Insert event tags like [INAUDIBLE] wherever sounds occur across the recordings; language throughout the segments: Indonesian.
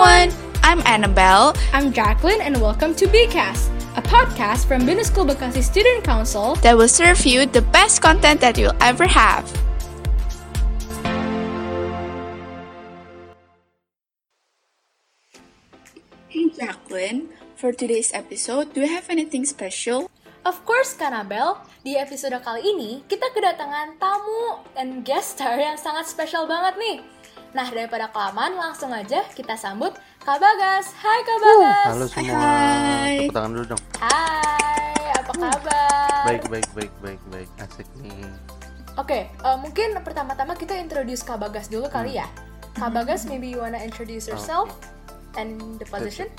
everyone! I'm Annabelle. I'm Jacqueline, and welcome to BCast, a podcast from Business School Bekasi Student Council that will serve you the best content that you'll ever have. Hey Jacqueline, for today's episode, do you have anything special? Of course, Kanabel. Di episode kali ini, kita kedatangan tamu and guest star yang sangat spesial banget nih. Nah, daripada kelamaan, langsung aja kita sambut Kak Bagas. Hai Kak Bagas. Halo semua. Hai. Tepuk tangan dulu dong. Hai, apa kabar? Baik, baik, baik, baik, baik. Asik nih. Oke, eh, mungkin pertama-tama kita introduce Kak Bagas dulu kali ya. Kak Bagas, maybe you wanna introduce yourself and the position?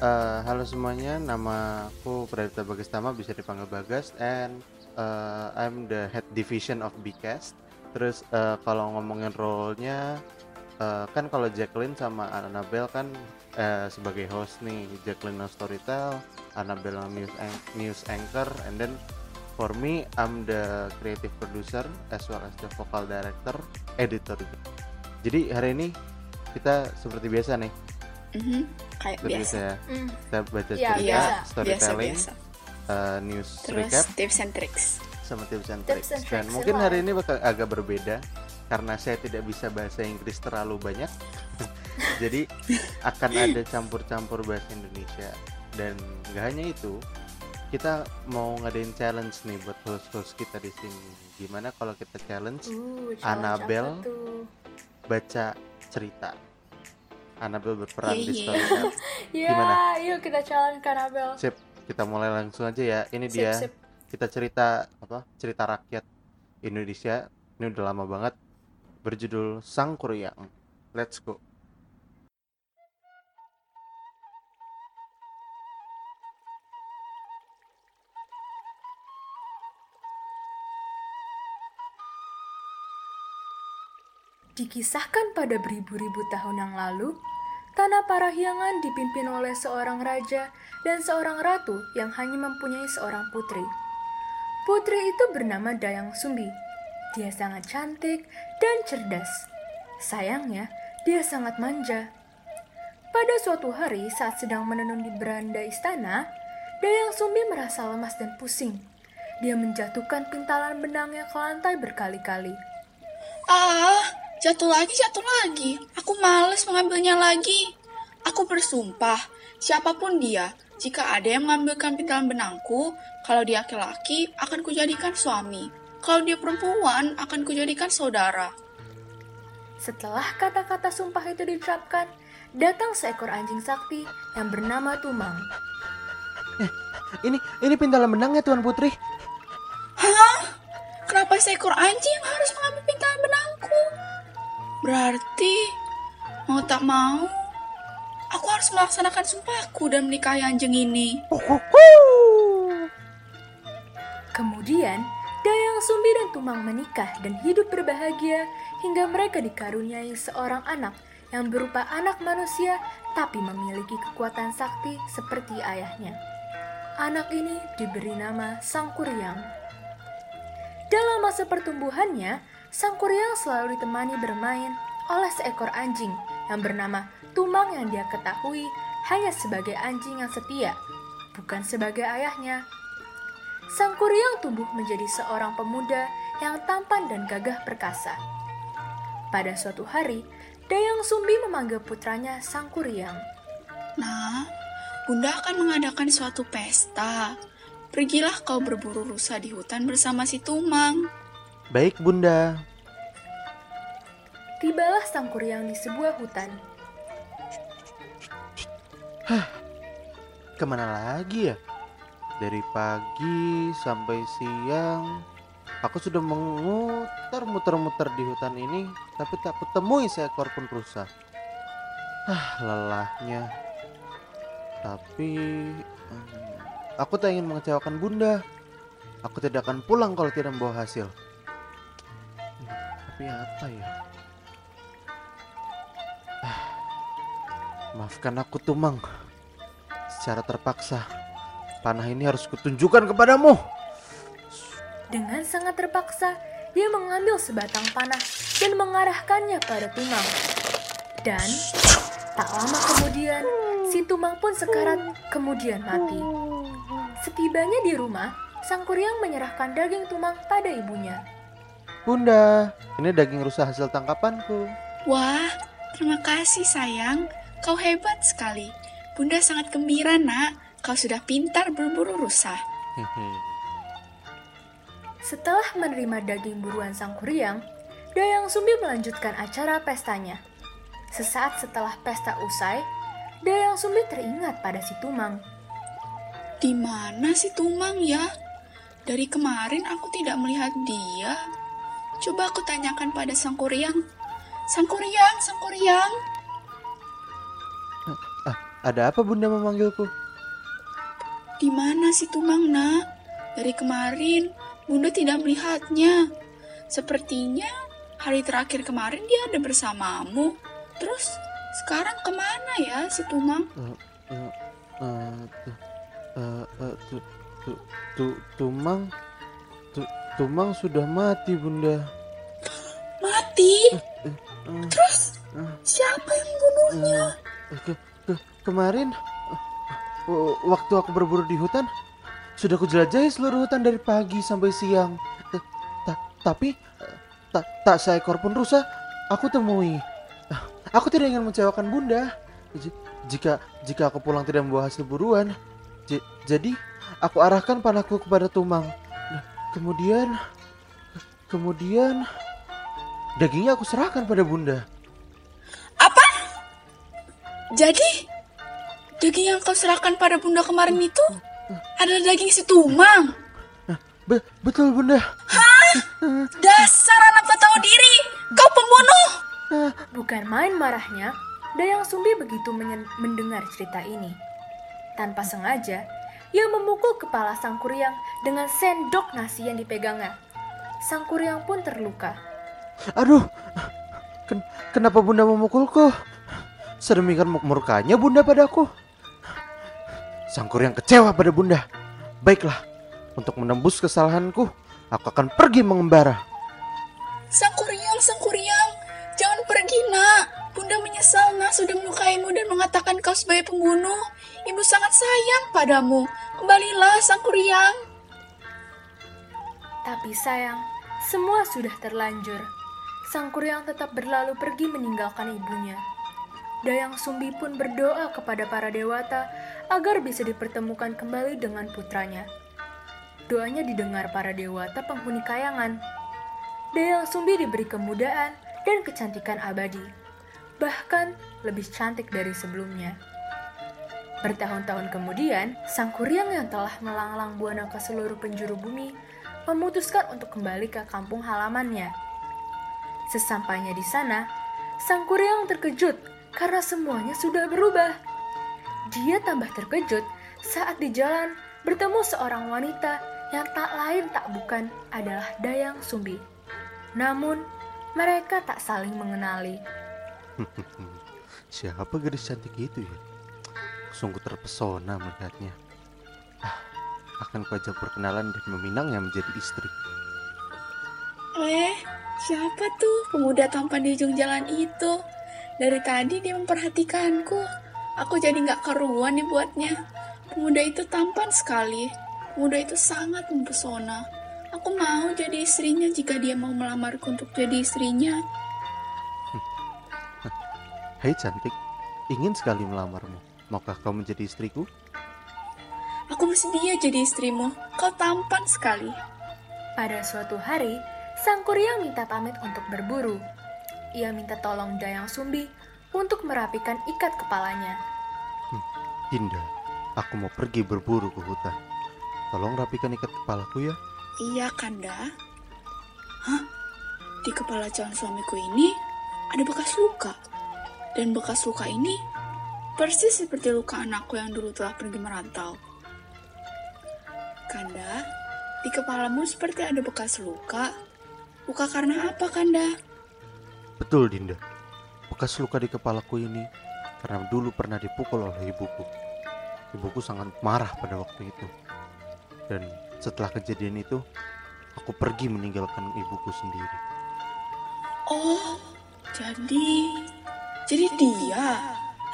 Eh, halo semuanya, nama aku Pradita Bagastama, bisa dipanggil Bagas, and eh, I'm the head division of Bcast. Terus eh, kalau ngomongin role-nya, eh, kan kalau Jacqueline sama Annabelle kan eh, sebagai host nih, Jacqueline yang storytell, Annabelle news, an- news anchor, and then for me, I'm the creative producer as well as the vocal director, editor. Jadi hari ini kita seperti biasa nih, Mhm, Kayak seperti biasa. biasa ya. Mm. Kita baca Iya, cerita, biasa. Biasa, storytelling, biasa. uh, news Terus recap, tips and tricks. sama tips and Tips tricks. and Dan tricks, mungkin wah. hari ini bakal agak berbeda karena saya tidak bisa bahasa Inggris terlalu banyak. [LAUGHS] Jadi akan ada campur-campur bahasa Indonesia. Dan nggak hanya itu, kita mau ngadain challenge nih buat host-host kita di sini. Gimana kalau kita challenge Uh, tuh? baca cerita? Annabelle berperan di Yeay. storytell. [LAUGHS] Ya, Gimana? yuk kita challenge Kanabel. Sip, kita mulai langsung aja ya. Ini Sip, dia. sip. kita cerita apa cerita rakyat Indonesia ini udah lama banget berjudul Sang Kuryang let's go Dikisahkan pada beribu-ribu tahun yang lalu, tanah Parahyangan dipimpin oleh seorang raja dan seorang ratu yang hanya mempunyai seorang putri. Putri itu bernama Dayang Sumbi. Dia sangat cantik dan cerdas. Sayangnya, dia sangat manja. Pada suatu hari saat sedang menenun di beranda istana, Dayang Sumbi merasa lemas dan pusing. Dia menjatuhkan pintalan benangnya ke lantai berkali-kali. Ah, jatuh lagi, jatuh lagi. Aku males mengambilnya lagi. Aku bersumpah, siapa pun dia, jika ada yang mengambilkan pintalan benangku, kalau dia laki-laki, akan kujadikan suami. Kalau dia perempuan, akan kujadikan saudara. Setelah kata-kata sumpah itu diucapkan, datang seekor anjing sakti yang bernama Tumang. ini ini pintalan benangnya Tuan Putri Hah? Kenapa seekor anjing yang harus mengambil pintalan benangku? Berarti, mau tak mau, aku harus melaksanakan sumpahku dan menikahi anjing ini. Kemudian, Dayang Sumbi dan Tumang menikah dan hidup berbahagia hingga mereka dikaruniai seorang anak yang berupa anak manusia tapi memiliki kekuatan sakti seperti ayahnya. Anak ini diberi nama Sang Kuryang. Dalam masa pertumbuhannya, Sang Kuryang selalu ditemani bermain oleh seekor anjing yang bernama Tumang yang dia ketahui hanya sebagai anjing yang setia, bukan sebagai ayahnya. Sang Kuryang tumbuh menjadi seorang pemuda yang tampan dan gagah perkasa. Pada suatu hari, Dayang Sumbi memanggil putranya Sang Kuryang. Nah, Bunda akan mengadakan suatu pesta. Pergilah kau berburu rusa di hutan bersama si Tumang. baik bunda Tibalah Sang Kuryang di sebuah hutan. ke mana lagi ya dari pagi sampai siang aku sudah memutar muter-muter di hutan ini tapi tak kutemui seekor pun rusa ah lelahnya. Tapi hmm, aku tak ingin mengecewakan bunda. Aku tidak akan pulang kalau tidak membawa hasil. Tapi apa ya? Ah, maafkan aku tumang. Secara terpaksa panah ini harus kutunjukkan kepadamu Dengan sangat terpaksa, dia mengambil sebatang panah dan mengarahkannya pada Tumang. Dan tak lama kemudian, si Tumang pun sekarat kemudian mati. Setibanya di rumah, Sang Kuryang menyerahkan daging Tumang pada ibunya. Bunda, ini daging rusa hasil tangkapanku. Wah, terima kasih sayang. Kau hebat sekali. Bunda sangat gembira nak. Kau sudah pintar berburu rusa. Setelah menerima daging buruan Sang Kuryang, Dayang Sumbi melanjutkan acara pestanya. Sesaat setelah pesta usai, Dayang Sumbi teringat pada si Tumang. Di mana si Tumang ya? Dari kemarin aku tidak melihat dia. Coba aku tanyakan pada Sang Kuryang. Sang Kuryang, Sang Kuryang. Ah, ada apa bunda memanggilku? Di mana si Tumang, nak? Dari kemarin, Bunda tidak melihatnya. Sepertinya hari terakhir kemarin dia ada bersamamu. Terus sekarang ke mana ya si Tumang? Eh, eh, eh, tu- eh, eh, tu- tu- tu- Tumang, tu- Tumang sudah mati bunda. Mati? Eh, Terus eh, siapa yang membunuhnya? eh, ke- ke- kemarin eh, waktu aku berburu di hutan sudah kujelajahi seluruh hutan dari pagi sampai siang. Eh, ta- tapi eh, tak seekor pun rusa aku temui. Aku tidak ingin mengecewakan bunda. Jika jika aku pulang tidak membawa hasil buruan, jadi aku arahkan panahku kepada Tumang. Nah, kemudian kemudian dagingnya aku serahkan pada bunda. Apa? Jadi daging yang kau serahkan pada Bunda kemarin itu adalah daging si Tumang. Be- betul bunda. Dasar anak tak tahu diri. Kau pembunuh. Bukan main marahnya, Dayang Sumbi begitu mendengar cerita ini. Tanpa sengaja, ia memukul kepala Sang Kuryang dengan sendok nasi yang dipegangnya. Sang Kuryang pun terluka. Aduh, ken- kenapa bunda memukulku? Sedemikian murkanya bunda padaku. Sangkur yang kecewa pada bunda. Baiklah, untuk menembus kesalahanku, aku akan pergi mengembara. Sang Kuryang, Sang Kuryang, jangan pergi nak. Bunda menyesal nak sudah melukaimu dan mengatakan kau sebagai pembunuh. Ibu sangat sayang padamu. Kembalilah Sang Kuryang. Tapi sayang, semua sudah terlanjur. Sang Kuryang tetap berlalu pergi meninggalkan ibunya. Dayang Sumbi pun berdoa kepada para dewata agar bisa dipertemukan kembali dengan putranya. Doanya didengar para dewata penghuni kayangan. Dayang Sumbi diberi kemudahan dan kecantikan abadi. Bahkan lebih cantik dari sebelumnya. Bertahun-tahun kemudian, Sang Kuryang yang telah melanglang buana ke seluruh penjuru bumi memutuskan untuk kembali ke kampung halamannya. Sesampainya di sana, Sang Kuryang terkejut karena semuanya sudah berubah. Dia tambah terkejut saat di jalan bertemu seorang wanita yang tak lain tak bukan adalah Dayang Sumbi. Namun, mereka tak saling mengenali. [LAUGHS] Siapa gadis cantik itu ya? Sungguh terpesona melihatnya. Ah, akan kuajak perkenalan dan meminangnya menjadi istri. Eh, siapa tuh pemuda tampan di ujung jalan itu? Dari tadi dia memperhatikanku. Aku jadi nggak keruan nih buatnya. Pemuda itu tampan sekali. Pemuda itu sangat mempesona. Aku mau jadi istrinya jika dia mau melamarku untuk jadi istrinya. [LAUGHS] Hai cantik, ingin sekali melamarmu. Maukah kau menjadi istriku? Aku bersedia jadi istrimu. Kau tampan sekali. Pada suatu hari, Sang Kuryang minta pamit untuk berburu. Ia minta tolong Dayang Sumbi untuk merapikan ikat kepalanya. Dinda, aku mau pergi berburu ke hutan. Tolong rapikan ikat kepalaku ya. Iya, Kanda. Hah? Di kepala calon suamiku ini ada bekas luka. Dan bekas luka ini persis seperti luka anakku yang dulu telah pergi merantau. Kanda, di kepalamu seperti ada bekas luka. Luka karena apa, Kanda? Betul Dinda. Bekas luka di kepalaku ini karena dulu pernah dipukul oleh ibuku. Ibuku sangat marah pada waktu itu. Dan setelah kejadian itu, aku pergi meninggalkan ibuku sendiri. Oh, jadi Jadi dia,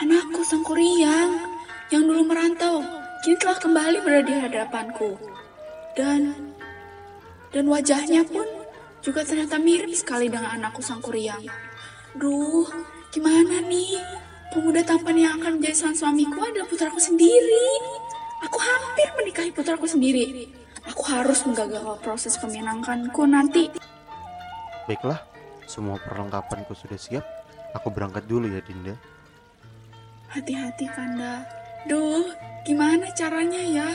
anakku Sang Kuryang, yang dulu merantau, kini telah kembali berada di hadapanku. Dan, dan wajahnya pun juga ternyata mirip sekali dengan anakku Sang Kuryang. Duh, gimana nih? Pemuda tampan yang akan menjadi sang suamiku adalah putraku sendiri. Aku hampir menikahi putraku sendiri. Aku harus menggagalkan proses pemenangkanku nanti. Baiklah, semua perlengkapanku sudah siap. Aku berangkat dulu ya, Dinda. Hati-hati, Kanda. Duh, gimana caranya ya?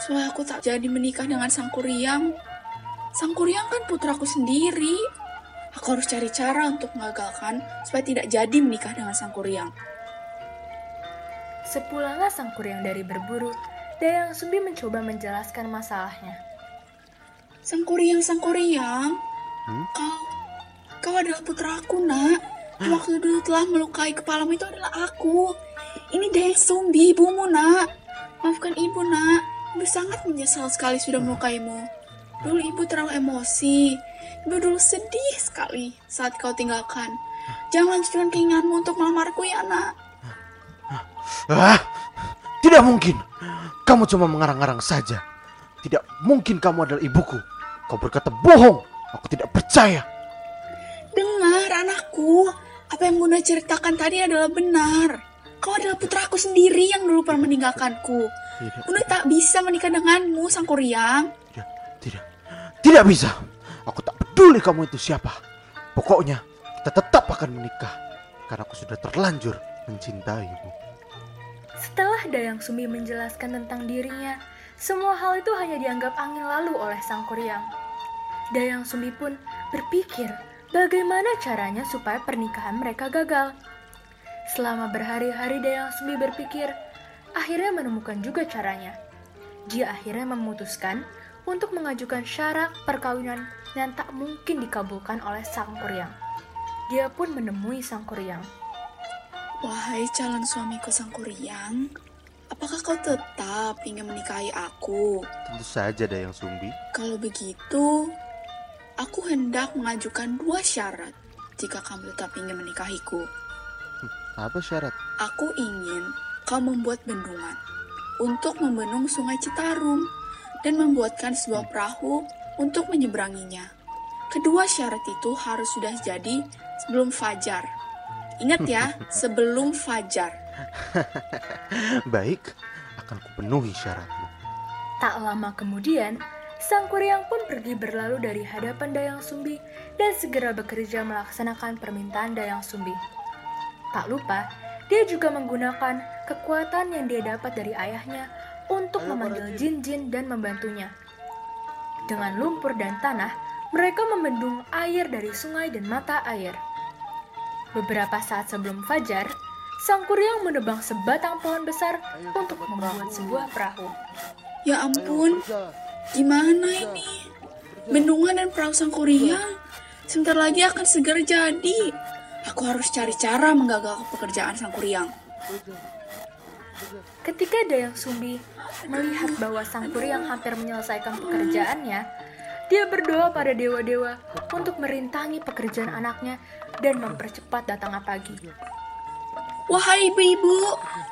Soalnya aku tak jadi menikah dengan Sang Kuryang. Sang Kuryang kan putraku sendiri. Aku harus cari cara untuk mengagalkan supaya tidak jadi menikah dengan Sang Kuryang. Sepulangnya Sang Kuryang dari berburu, Dayang Sumbi mencoba menjelaskan masalahnya. Sang Kuryang, Sang Kuryang, Hmm? kau, kau adalah putraku, nak. Waktu dulu telah melukai kepalamu itu adalah aku. Ini Dayang Sumbi, ibumu, nak. Maafkan ibu, nak. Ibu sangat menyesal sekali sudah melukaimu. Dulu ibu terlalu emosi. Ibu dulu sedih sekali saat kau tinggalkan. Jangan lanjutkan keinginanmu untuk melamarku ya, nak. Ah, tidak mungkin. Kamu cuma mengarang-arang saja. Tidak mungkin kamu adalah ibuku. Kau berkata bohong. Aku tidak percaya. Dengar, anakku. Apa yang Bunda ceritakan tadi adalah benar. Kau adalah putraku sendiri yang dulu pernah meninggalkanku. Tidak, Bunda tak bisa menikah denganmu, Sang Kuryang. tidak, tidak. Tidak bisa. Aku tak peduli kamu itu siapa. Pokoknya kita tetap akan menikah. Karena aku sudah terlanjur mencintaimu. Setelah Dayang Sumbi menjelaskan tentang dirinya, semua hal itu hanya dianggap angin lalu oleh Sang Kuryang. Dayang Sumbi pun berpikir bagaimana caranya supaya pernikahan mereka gagal. Selama berhari-hari Dayang Sumbi berpikir, akhirnya menemukan juga caranya. Dia akhirnya memutuskan untuk mengajukan syarat perkawinan yang tak mungkin dikabulkan oleh Sang Kuryang. Dia pun menemui Sang Kuryang. Wahai calon suamiku Sang Kuryang, apakah kau tetap ingin menikahi aku? Tentu saja ada yang sumbi. Kalau begitu, aku hendak mengajukan dua syarat jika kamu tetap ingin menikahiku. Apa syarat? Aku ingin kau membuat bendungan untuk membendung sungai Citarum dan membuatkan sebuah perahu untuk menyeberanginya. Kedua syarat itu harus sudah jadi sebelum fajar. Ingat ya, [LAUGHS] sebelum fajar. [LAUGHS] Baik, akan kupenuhi syaratmu. Tak lama kemudian, Sang Kuryang pun pergi berlalu dari hadapan Dayang Sumbi dan segera bekerja melaksanakan permintaan Dayang Sumbi. Tak lupa, dia juga menggunakan kekuatan yang dia dapat dari ayahnya untuk memanggil jin-jin dan membantunya. Dengan lumpur dan tanah, mereka membendung air dari sungai dan mata air. Beberapa saat sebelum fajar, Sang Kuryang menebang sebatang pohon besar untuk membuat sebuah perahu. Ya ampun, gimana ini? Bendungan dan perahu Sang Kuryang sebentar lagi akan segera jadi. Aku harus cari cara menggagalkan pekerjaan Sang Kuryang. Ketika Dayang Sumbi melihat bahwa Sang Kuryang hampir menyelesaikan pekerjaannya, dia berdoa pada dewa-dewa untuk merintangi pekerjaan anaknya dan mempercepat datangnya pagi. Wahai ibu-ibu,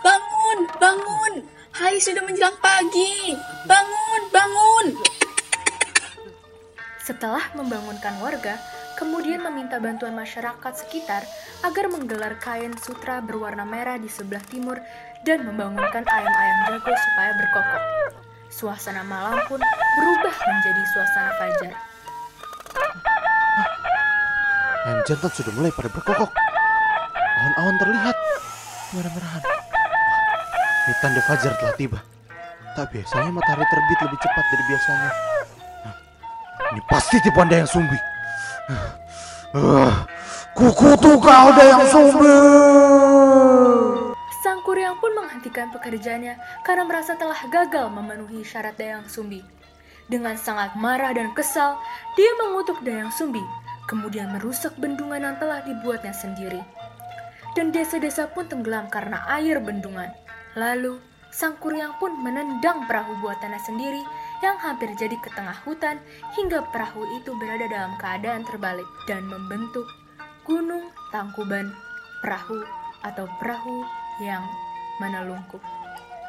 bangun, bangun. Hai, sudah menjelang pagi. Bangun, bangun. Setelah membangunkan warga, kemudian meminta bantuan masyarakat sekitar agar menggelar kain sutra berwarna merah di sebelah timur dan membangunkan ayam-ayam jago supaya berkokok. Suasana malam pun berubah menjadi suasana fajar. Ayam jantan sudah mulai pada berkokok. Awan-awan terlihat merah-merahan. Ini tanda fajar telah tiba. Tak biasanya matahari terbit lebih cepat dari biasanya. Nah, ini pasti tipuan Dayang Sumbi. Ah, kukutu kau Dayang Sumbi. Kuryang pun menghentikan pekerjaannya karena merasa telah gagal memenuhi syarat Dayang Sumbi. Dengan sangat marah dan kesal, dia mengutuk Dayang Sumbi, kemudian merusak bendungan yang telah dibuatnya sendiri. Dan desa-desa pun tenggelam karena air bendungan. Lalu, Sang Kuryang pun menendang perahu buatannya sendiri yang hampir jadi ke tengah hutan hingga perahu itu berada dalam keadaan terbalik dan membentuk Gunung Tangkuban perahu atau perahu yang menelungkup.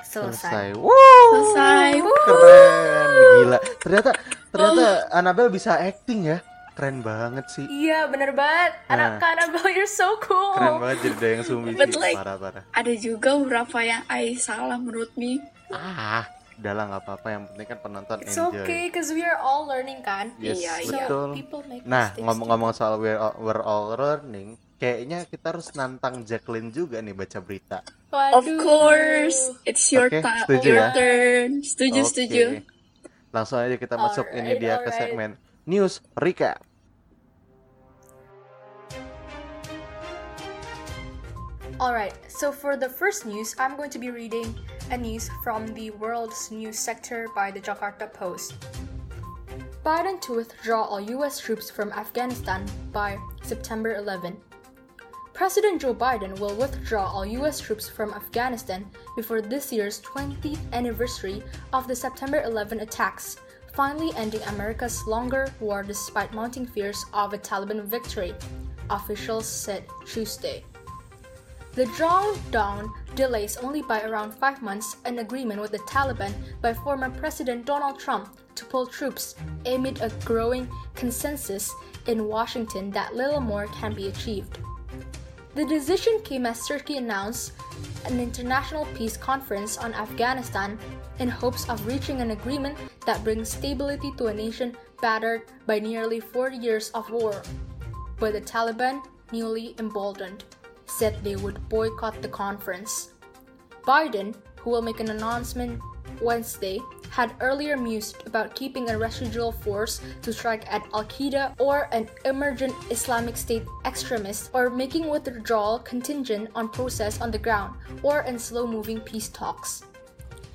Selesai. Wow, Selesai. keren, gila. Ternyata ternyata Annabelle bisa acting ya. Keren banget sih. Iya, bener banget. Anak Nah. Annabelle, you're so cool. Keren banget jadi Dayang Sumbi But like- Parah-parah. Ada juga beberapa yang I salah menurut me. Ah, udah lah nggak apa-apa. Yang penting kan penonton It's enjoy. okay, because we are all learning kan. Yes, Iya, So, iya. betul. people make Nah, ngomong-ngomong soal we're all, we're all learning, kayaknya kita harus nantang Jacqueline juga nih baca berita. Waduh. Of course, it's your Oke, time, setuju your ya? turn. Setuju, Oke. setuju. Langsung aja kita masuk ini Alright, dia ke alright. segmen news recap. Alright, so for the first news, I'm going to be reading a news from the world's news sector by the Jakarta Post. Biden to withdraw all US troops from Afghanistan by September 11. President Joe Biden will withdraw all US troops from Afghanistan before this year's 20th anniversary of the September 11 attacks, finally ending America's longer war despite mounting fears of a Taliban victory, officials said Tuesday. The drawdown delays only by around five months an agreement with the Taliban by former President Donald Trump to pull troops amid a growing consensus in Washington that little more can be achieved. The decision came as Turkey announced an international peace conference on Afghanistan in hopes of reaching an agreement that brings stability to a nation battered by nearly four years of war. But the Taliban, newly emboldened, said they would boycott the conference. Biden, who will make an announcement Wednesday, had earlier mused about keeping a residual force to strike at Al Qaeda or an emergent Islamic State extremist, or making withdrawal contingent on process on the ground or in slow moving peace talks.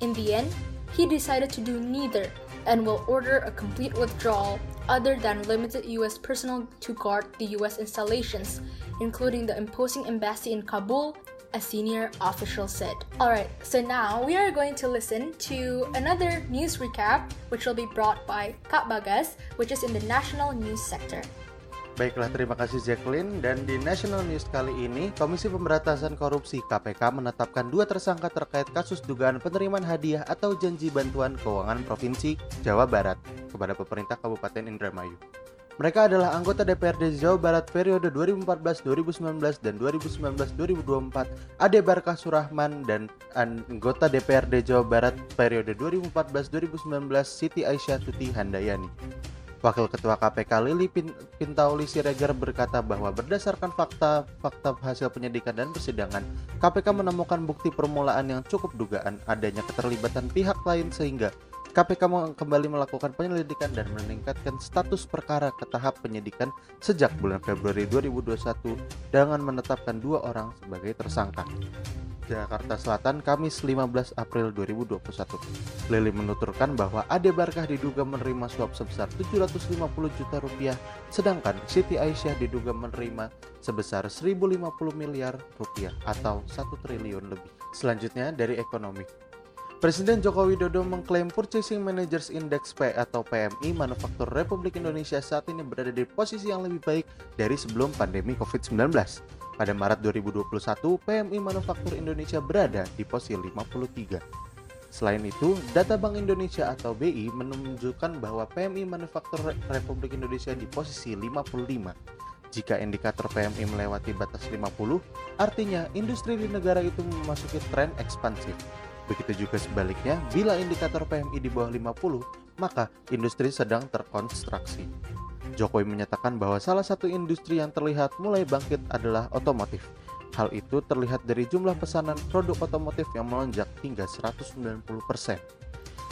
In the end, he decided to do neither and will order a complete withdrawal other than limited US personnel to guard the US installations, including the imposing embassy in Kabul, a senior official said. Alright, so now we are going to listen to another news recap, which will be brought by Kak Bagas, which is in the national news sector. Baiklah, terima kasih Jacqueline. Dan di National News kali ini, Komisi Pemberantasan Korupsi KPK menetapkan dua tersangka terkait kasus dugaan penerimaan hadiah atau janji bantuan keuangan Provinsi Jawa Barat kepada pemerintah Kabupaten Indramayu. Mereka adalah anggota DPRD Jawa Barat periode 2014-2019 dan 2019-2024, Ade Barkah Surahman dan anggota DPRD Jawa Barat periode 2014-2019, Siti Aisyah Tuti Handayani. Wakil Ketua KPK Lili Pin Pintauli Siregar berkata bahwa berdasarkan fakta-fakta hasil penyidikan dan persidangan, KPK menemukan bukti permulaan yang cukup dugaan adanya keterlibatan pihak lain sehingga KPK kembali melakukan penyelidikan dan meningkatkan status perkara ke tahap penyidikan sejak bulan Februari 2021 dengan menetapkan dua orang sebagai tersangka. Jakarta Selatan, Kamis 15 April 2021. Lili menuturkan bahwa Ade Barkah diduga menerima suap sebesar 750 juta rupiah, sedangkan Siti Aisyah diduga menerima sebesar 1050 miliar rupiah atau 1 triliun lebih. Selanjutnya dari ekonomi. Presiden Joko Widodo mengklaim Purchasing Managers Index P atau PMI Manufaktur Republik Indonesia saat ini berada di posisi yang lebih baik dari sebelum pandemi COVID-19. Pada Maret 2021, PMI Manufaktur Indonesia berada di posisi 53. Selain itu, data Bank Indonesia atau BI menunjukkan bahwa PMI Manufaktur Republik Indonesia di posisi 55. Jika indikator PMI melewati batas 50, artinya industri di negara itu memasuki tren ekspansif. Begitu juga sebaliknya, bila indikator PMI di bawah 50, maka industri sedang terkonstruksi. Jokowi menyatakan bahwa salah satu industri yang terlihat mulai bangkit adalah otomotif. Hal itu terlihat dari jumlah pesanan produk otomotif yang melonjak hingga 190%.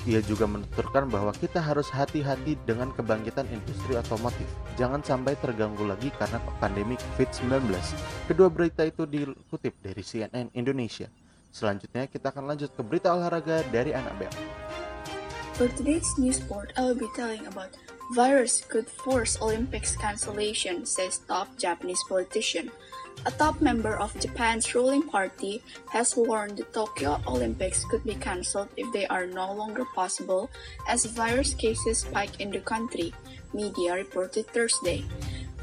Ia juga menuturkan bahwa kita harus hati-hati dengan kebangkitan industri otomotif. Jangan sampai terganggu lagi karena pandemi COVID-19. Kedua berita itu dikutip dari CNN Indonesia. Selanjutnya kita akan lanjut ke berita olahraga dari. For today's news sport, I will be telling about virus could force Olympics cancellation, says top Japanese politician. A top member of Japan's ruling party has warned the Tokyo Olympics could be cancelled if they are no longer possible as virus cases spike in the country, media reported Thursday.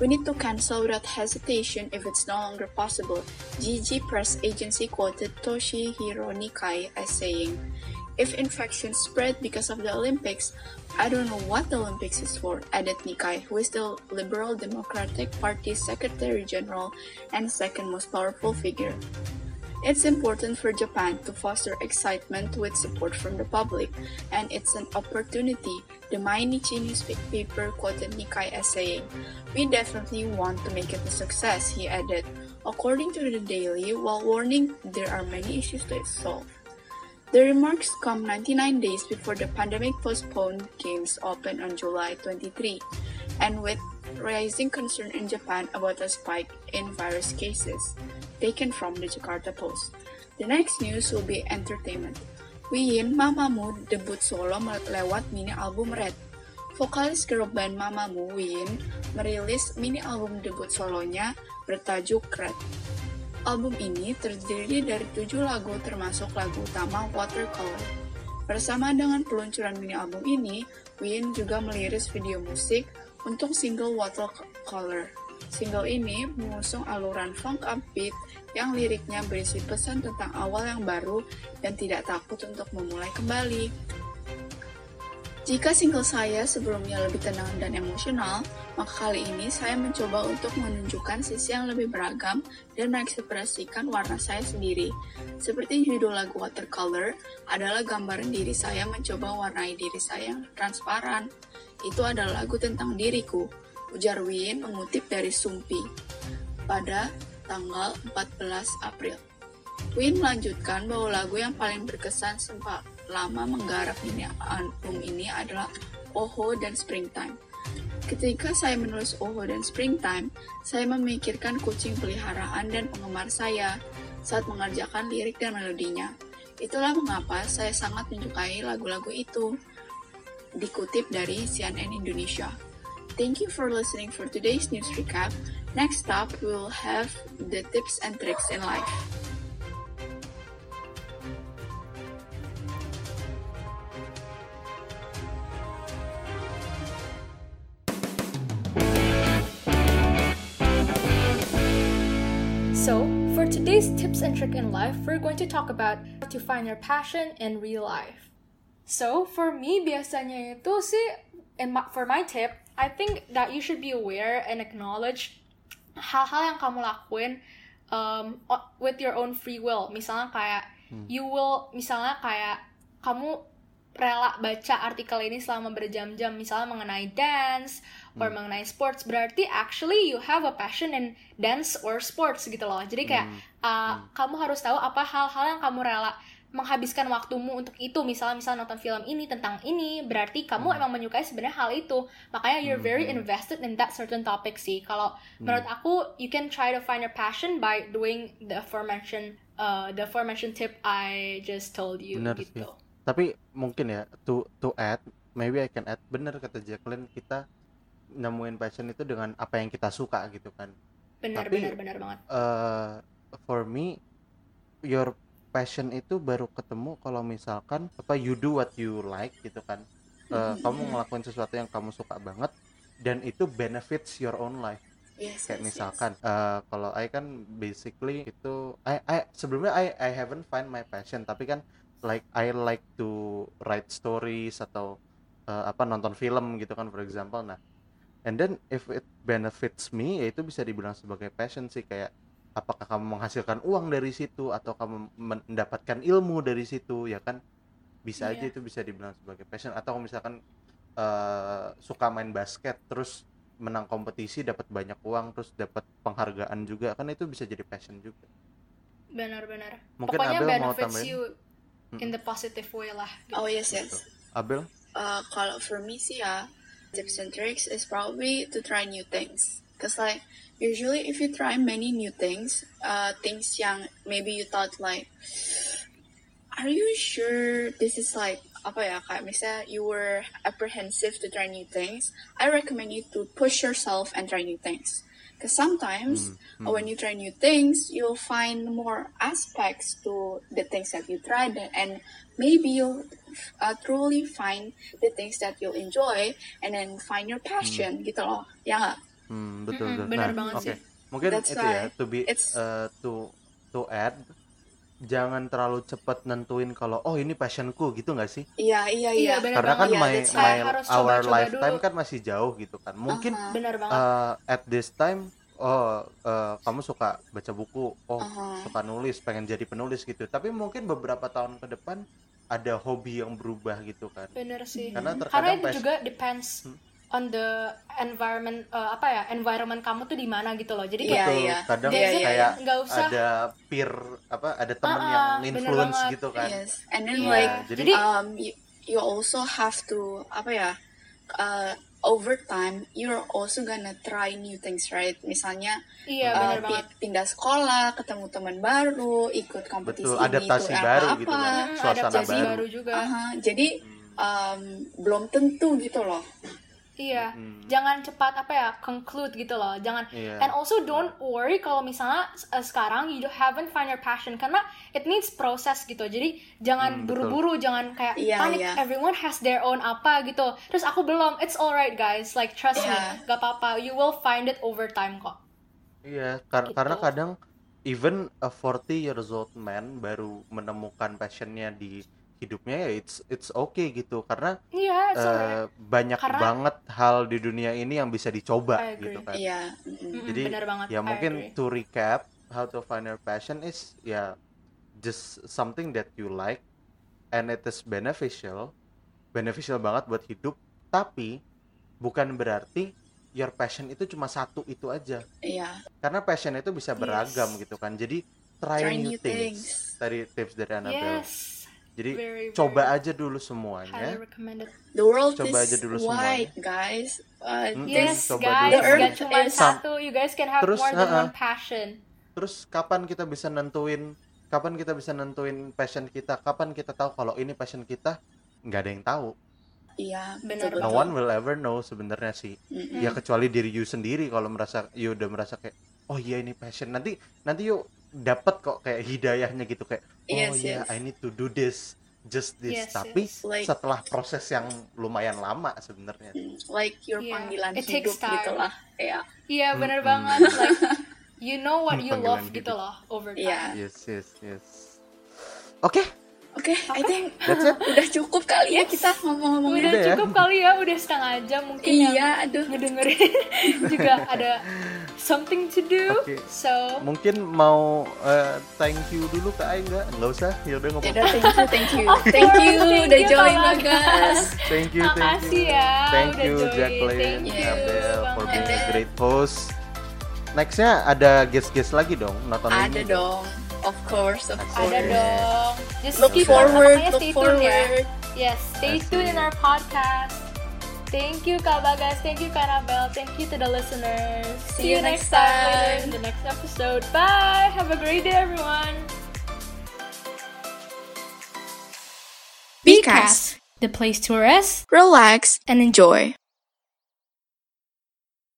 We need to cancel without hesitation if it's no longer possible. GG press agency quoted Toshihiro Nikai as saying, If infections spread because of the Olympics, I don't know what the Olympics is for, added Nikai, who is the Liberal Democratic Party's Secretary General and second most powerful figure. It's important for Japan to foster excitement with support from the public, and it's an opportunity, the Mainichi newspaper quoted Nikai as saying, We definitely want to make it a success, he added. According to the Daily, while warning there are many issues to solve. The remarks come 99 days before the pandemic postponed games open on July 23, and with rising concern in Japan about a spike in virus cases, taken from the Jakarta Post. The next news will be entertainment. Win Mamamoo debut solo lewat mini album Red. Vokalis girl band Mamamoo Win merilis mini album debut solonya bertajuk Red. Album ini terdiri dari tujuh lagu termasuk lagu utama Watercolor. Bersama dengan peluncuran mini album ini, Win juga meliris video musik untuk single Watercolor. Single ini mengusung aluran funk upbeat yang liriknya berisi pesan tentang awal yang baru dan tidak takut untuk memulai kembali. Jika single saya sebelumnya lebih tenang dan emosional, maka kali ini saya mencoba untuk menunjukkan sisi yang lebih beragam dan mengekspresikan warna saya sendiri. Seperti judul lagu Watercolor adalah gambaran diri saya mencoba warnai diri saya yang transparan. Itu adalah lagu tentang diriku, ujar Win mengutip dari Sumpi pada tanggal 14 April. Win melanjutkan bahwa lagu yang paling berkesan sempat lama menggarap ini album ini adalah Oho dan Springtime. Ketika saya menulis Oho dan Springtime, saya memikirkan kucing peliharaan dan penggemar saya saat mengerjakan lirik dan melodinya. Itulah mengapa saya sangat menyukai lagu-lagu itu. Dikutip dari CNN Indonesia. Thank you for listening for today's news recap. Next up, we will have the tips and tricks in life. So, for today's tips and trick in life, we're going to talk about how to find your passion in real life. So, for me biasanya itu sih and my, for my tip, I think that you should be aware and acknowledge hal-hal yang kamu lakuin um, with your own free will. Misalnya kayak hmm. you will, misalnya kayak kamu rela baca artikel ini selama berjam-jam misalnya mengenai dance or hmm. mengenai sports berarti actually you have a passion in dance or sports gitu loh jadi kayak hmm. Uh, hmm. kamu harus tahu apa hal-hal yang kamu rela menghabiskan waktumu untuk itu. Misalnya misalnya nonton film ini tentang ini berarti kamu hmm. emang menyukai sebenarnya hal itu. Makanya you're very hmm. invested in that certain topic sih. Kalau hmm. menurut aku you can try to find your passion by doing the aforementioned uh, the aforementioned tip I just told you Benar gitu. Sih tapi mungkin ya to to add maybe I can add bener kata Jacqueline kita nemuin passion itu dengan apa yang kita suka gitu kan. Benar tapi, benar benar banget. uh, for me your passion itu baru ketemu kalau misalkan apa you do what you like gitu kan. Uh, kamu ngelakuin sesuatu yang kamu suka banget dan itu benefits your own life. Yes, kayak yes, misalkan yes. Uh, kalau I kan basically itu I I sebelumnya I I haven't find my passion tapi kan like I like to write stories atau uh, apa nonton film gitu kan for example. Nah and then if it benefits me ya itu bisa dibilang sebagai passion sih kayak apakah kamu menghasilkan uang dari situ atau kamu mendapatkan ilmu dari situ ya kan bisa yeah. aja itu bisa dibilang sebagai passion atau misalkan uh, suka main basket terus menang kompetisi dapat banyak uang terus dapat penghargaan juga kan itu bisa jadi passion juga benar-benar mungkin Pokoknya Abel mau tambahin you in the positive way lah. Gitu. Oh yes yes. Abel? Uh, kalau for me sih ya, tips and tricks is probably to try new things. Cause like usually if you try many new things, uh, things yang maybe you thought like, are you sure this is like apa ya kayak misalnya you were apprehensive to try new things, I recommend you to push yourself and try new things. Because sometimes mm, mm. when you try new things, you'll find more aspects to the things that you tried, and maybe you'll uh, truly find the things that you'll enjoy, and then find your passion, mm. gitu loh, ya nggak? Hmm, betul Mm-mm, betul. bener Nah, banget oke. sih. Mungkin That's itu ya, why to be it's- uh, to to add, jangan terlalu cepat nentuin kalau oh ini passionku gitu nggak sih? Iya, iya, Iya, iya. bener Karena kan banget. my, Iya, that's my harus our coba-coba lifetime dulu. kan masih jauh gitu kan. Mungkin Aha. Benar banget. uh, at this time oh uh, kamu suka baca buku, oh Aha. suka nulis, pengen jadi penulis gitu. Tapi mungkin beberapa tahun ke depan ada hobi yang berubah gitu kan. Bener sih. Karena Karena terkadang itu pas- juga depends Hmm. On the environment eh, apa ya environment kamu tuh di mana gitu loh. Jadi Iya, kayak betul iya. kadang Iya, iya, kayak nggak usah ada peer apa ada temen Ah, yang ah, influence banget. gitu kan. Yes, and then Iya. like Jadi um you, you also have to apa ya uh, over time you're also gonna try new things right misalnya iya uh, bener pi- banget. pindah sekolah ketemu teman baru ikut kompetisi betul ini, adaptasi itu, baru apa, gitu kan. Suasana adaptasi baru. baru juga. Aha, jadi Hmm. um, belum tentu gitu loh Iya. Hmm. Jangan cepat apa ya conclude gitu loh. Jangan Iya. and also don't worry kalau misalnya uh, sekarang you haven't find your passion karena it needs proses gitu. Jadi jangan Hmm, betul. buru-buru, jangan kayak Iya, panik. iya. Everyone has their own apa gitu. Terus aku belum. It's alright guys. Like trust Iya. me, gak apa-apa. You will find it over time kok. Iya, kar- Gitu. karena kadang even a 40 years old man baru menemukan passionnya di hidupnya ya it's it's okay gitu karena Iya, it's eh, alright. banyak Karena- banget hal di dunia ini yang bisa dicoba gitu kan. iya mm-mm. Mm-mm, Jadi ya mungkin to recap how to find your passion is ya just something that you like and it is beneficial beneficial banget buat hidup tapi bukan berarti your passion itu cuma satu itu aja iya karena passion itu bisa beragam Yes. gitu kan jadi try, Try new new things. things. tadi tips dari Annabelle Yes. Jadi Very, coba very aja dulu semuanya. the world Coba is aja dulu wide guys. Uh, there's- Yes, coba guys, dulu The cuma earth is- satu. You guys can have Terus, more than uh-uh. one passion. terus kapan kita bisa nentuin kapan kita bisa nentuin passion kita? Kapan kita tahu kalau ini passion kita? Nggak ada yang tahu. Iya Benar no betul. one will ever know sebenarnya sih. Mm-mm. ya kecuali diri you sendiri kalau merasa you udah merasa kayak oh iya ini passion. Nanti nanti you dapat kok kayak hidayahnya gitu kayak oh Yes, iya yes. I need to do this just this Yes, tapi yes. Like- setelah proses yang lumayan lama sebenarnya Mm, like your Yeah, panggilan it hidup takes time. gitu lah ya Iya, bener Mm-mm. banget. Like, you know what you love gitu hidup. loh over time. Iya. yes yes yes oke oke I think that's it udah cukup kali ya kita ngomong-ngomong Udah Udah ya. cukup kali ya, udah setengah jam mungkin yang iya aduh ngedengerin [LAUGHS] juga ada [LAUGHS] something to do. Oke. So, mungkin mau eh, thank you dulu ke Ai nggak nggak usah ya udah nggak Ya apa-apa udah, thank you, thank you, [LAUGHS] thank you thank udah you, join Bagas. thank you thank Makasih you ya, thank udah you join. Jacqueline Thank you Abel for being a great host nextnya ada guest-guest lagi dong not only Ada me. dong, of course, of Asik. course. ada dong. Just Look keep forward, look ya. forward. Yes, stay tuned in our podcast. Thank you Kak Bagas, thank you Kak Anabel, thank you to the listeners. See you next time time. in the next episode. Bye. Have a great day everyone. Bcast, the place to rest relax, and enjoy.